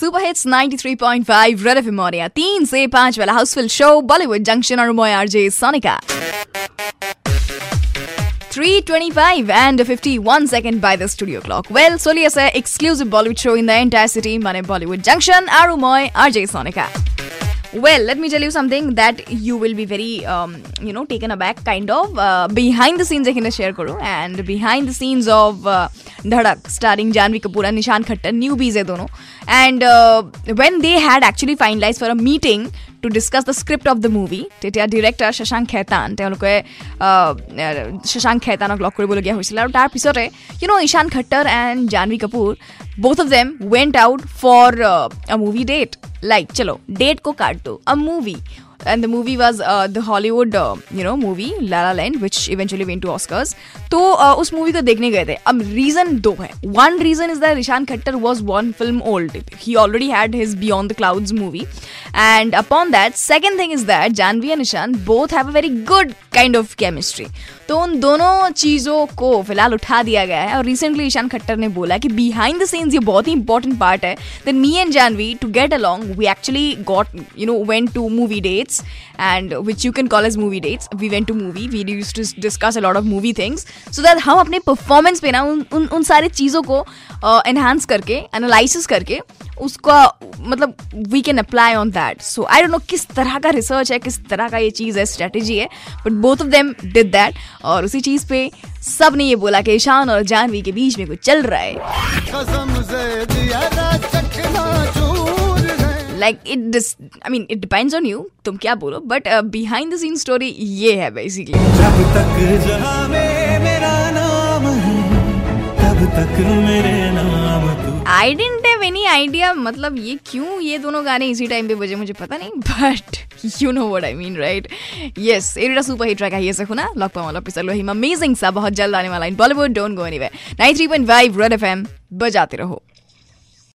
Super hits ninety three point five रेलफ Maurya तीन से पांच वाला हाउसफुल शो बॉलीवुड जंक्शन और मोय RJ Sonika 325 and 51 second by the studio clock. Well, Solia exclusive Bollywood show in the entire city, Mane Bollywood Junction, Arumoy, RJ Sonica. Well, let me tell you something that you will be very, um, you know, taken aback, kind of. Uh, behind the scenes, I share karo, and behind the scenes of uh, Dhadak, starring Janvi Kapoor and Nishan Khattar, newbies hai dono. And uh, when they had actually finalized for a meeting to discuss the script of the movie, তেতিয়া director Shashank Khaitan তেওঁলোকে Shashank খেতানক log কৰিবলগীয়া হৈছিলে আৰু তাৰপিছতে you know' Ishaan Khatter and Janhvi Kapoor both of them went out for uh, a movie date like chalo date ko kaat do a movie and the movie was uh, the Hollywood uh, you know movie La La Land which eventually went to Oscars तो uh, उस movie को देखने गए थे अब reason दो है one reason is that Ishaan Khatter was one film old he already had his Beyond the Clouds movie and upon that second thing is that Janhvi and Ishaan both have a very good kind of chemistry तो उन दोनों चीज़ों को फ़िलहाल उठा दिया गया है और रिसेंटली ईशान खट्टर ने बोला कि बिहाइंड द सीन्स ये बहुत ही इंपॉर्टेंट पार्ट है। Then me and Janhvi to get along we actually got you know when to movie dates and which you can call as movie dates we went to movie we used to discuss a lot of movie things so that हम अपने performance पे ना उन उन, उन सारी चीज़ों को एनहांस uh, करके एनालिसिस करके उसका मतलब we can apply on that so I don't know किस तरह का रिसर्च है किस तरह का ये चीज़ है स्ट्रेटेजी है but both of them did that और उसी चीज़ पे सबने ये बोला कि ईशान और जानवी के बीच में कुछ चल रहा है। Like it this I mean it depends on you तुम क्या बोलो but behind the scene story ये है बेसिकली जब तक मेरा नाम है तब तक मेरे नाम I didn't have any idea मतलब ये क्यों ये दोनों गाने इसी टाइम पे बजे, मुझे पता नहीं but you know what I mean right yes एरिडा super hit track है ये से खुना लॉक पावाला पिसल हिम अमेजिंग सा, बहुत जल्द आने वाला in Bollywood don't go anywhere 93.5 red FM बजाते रहो।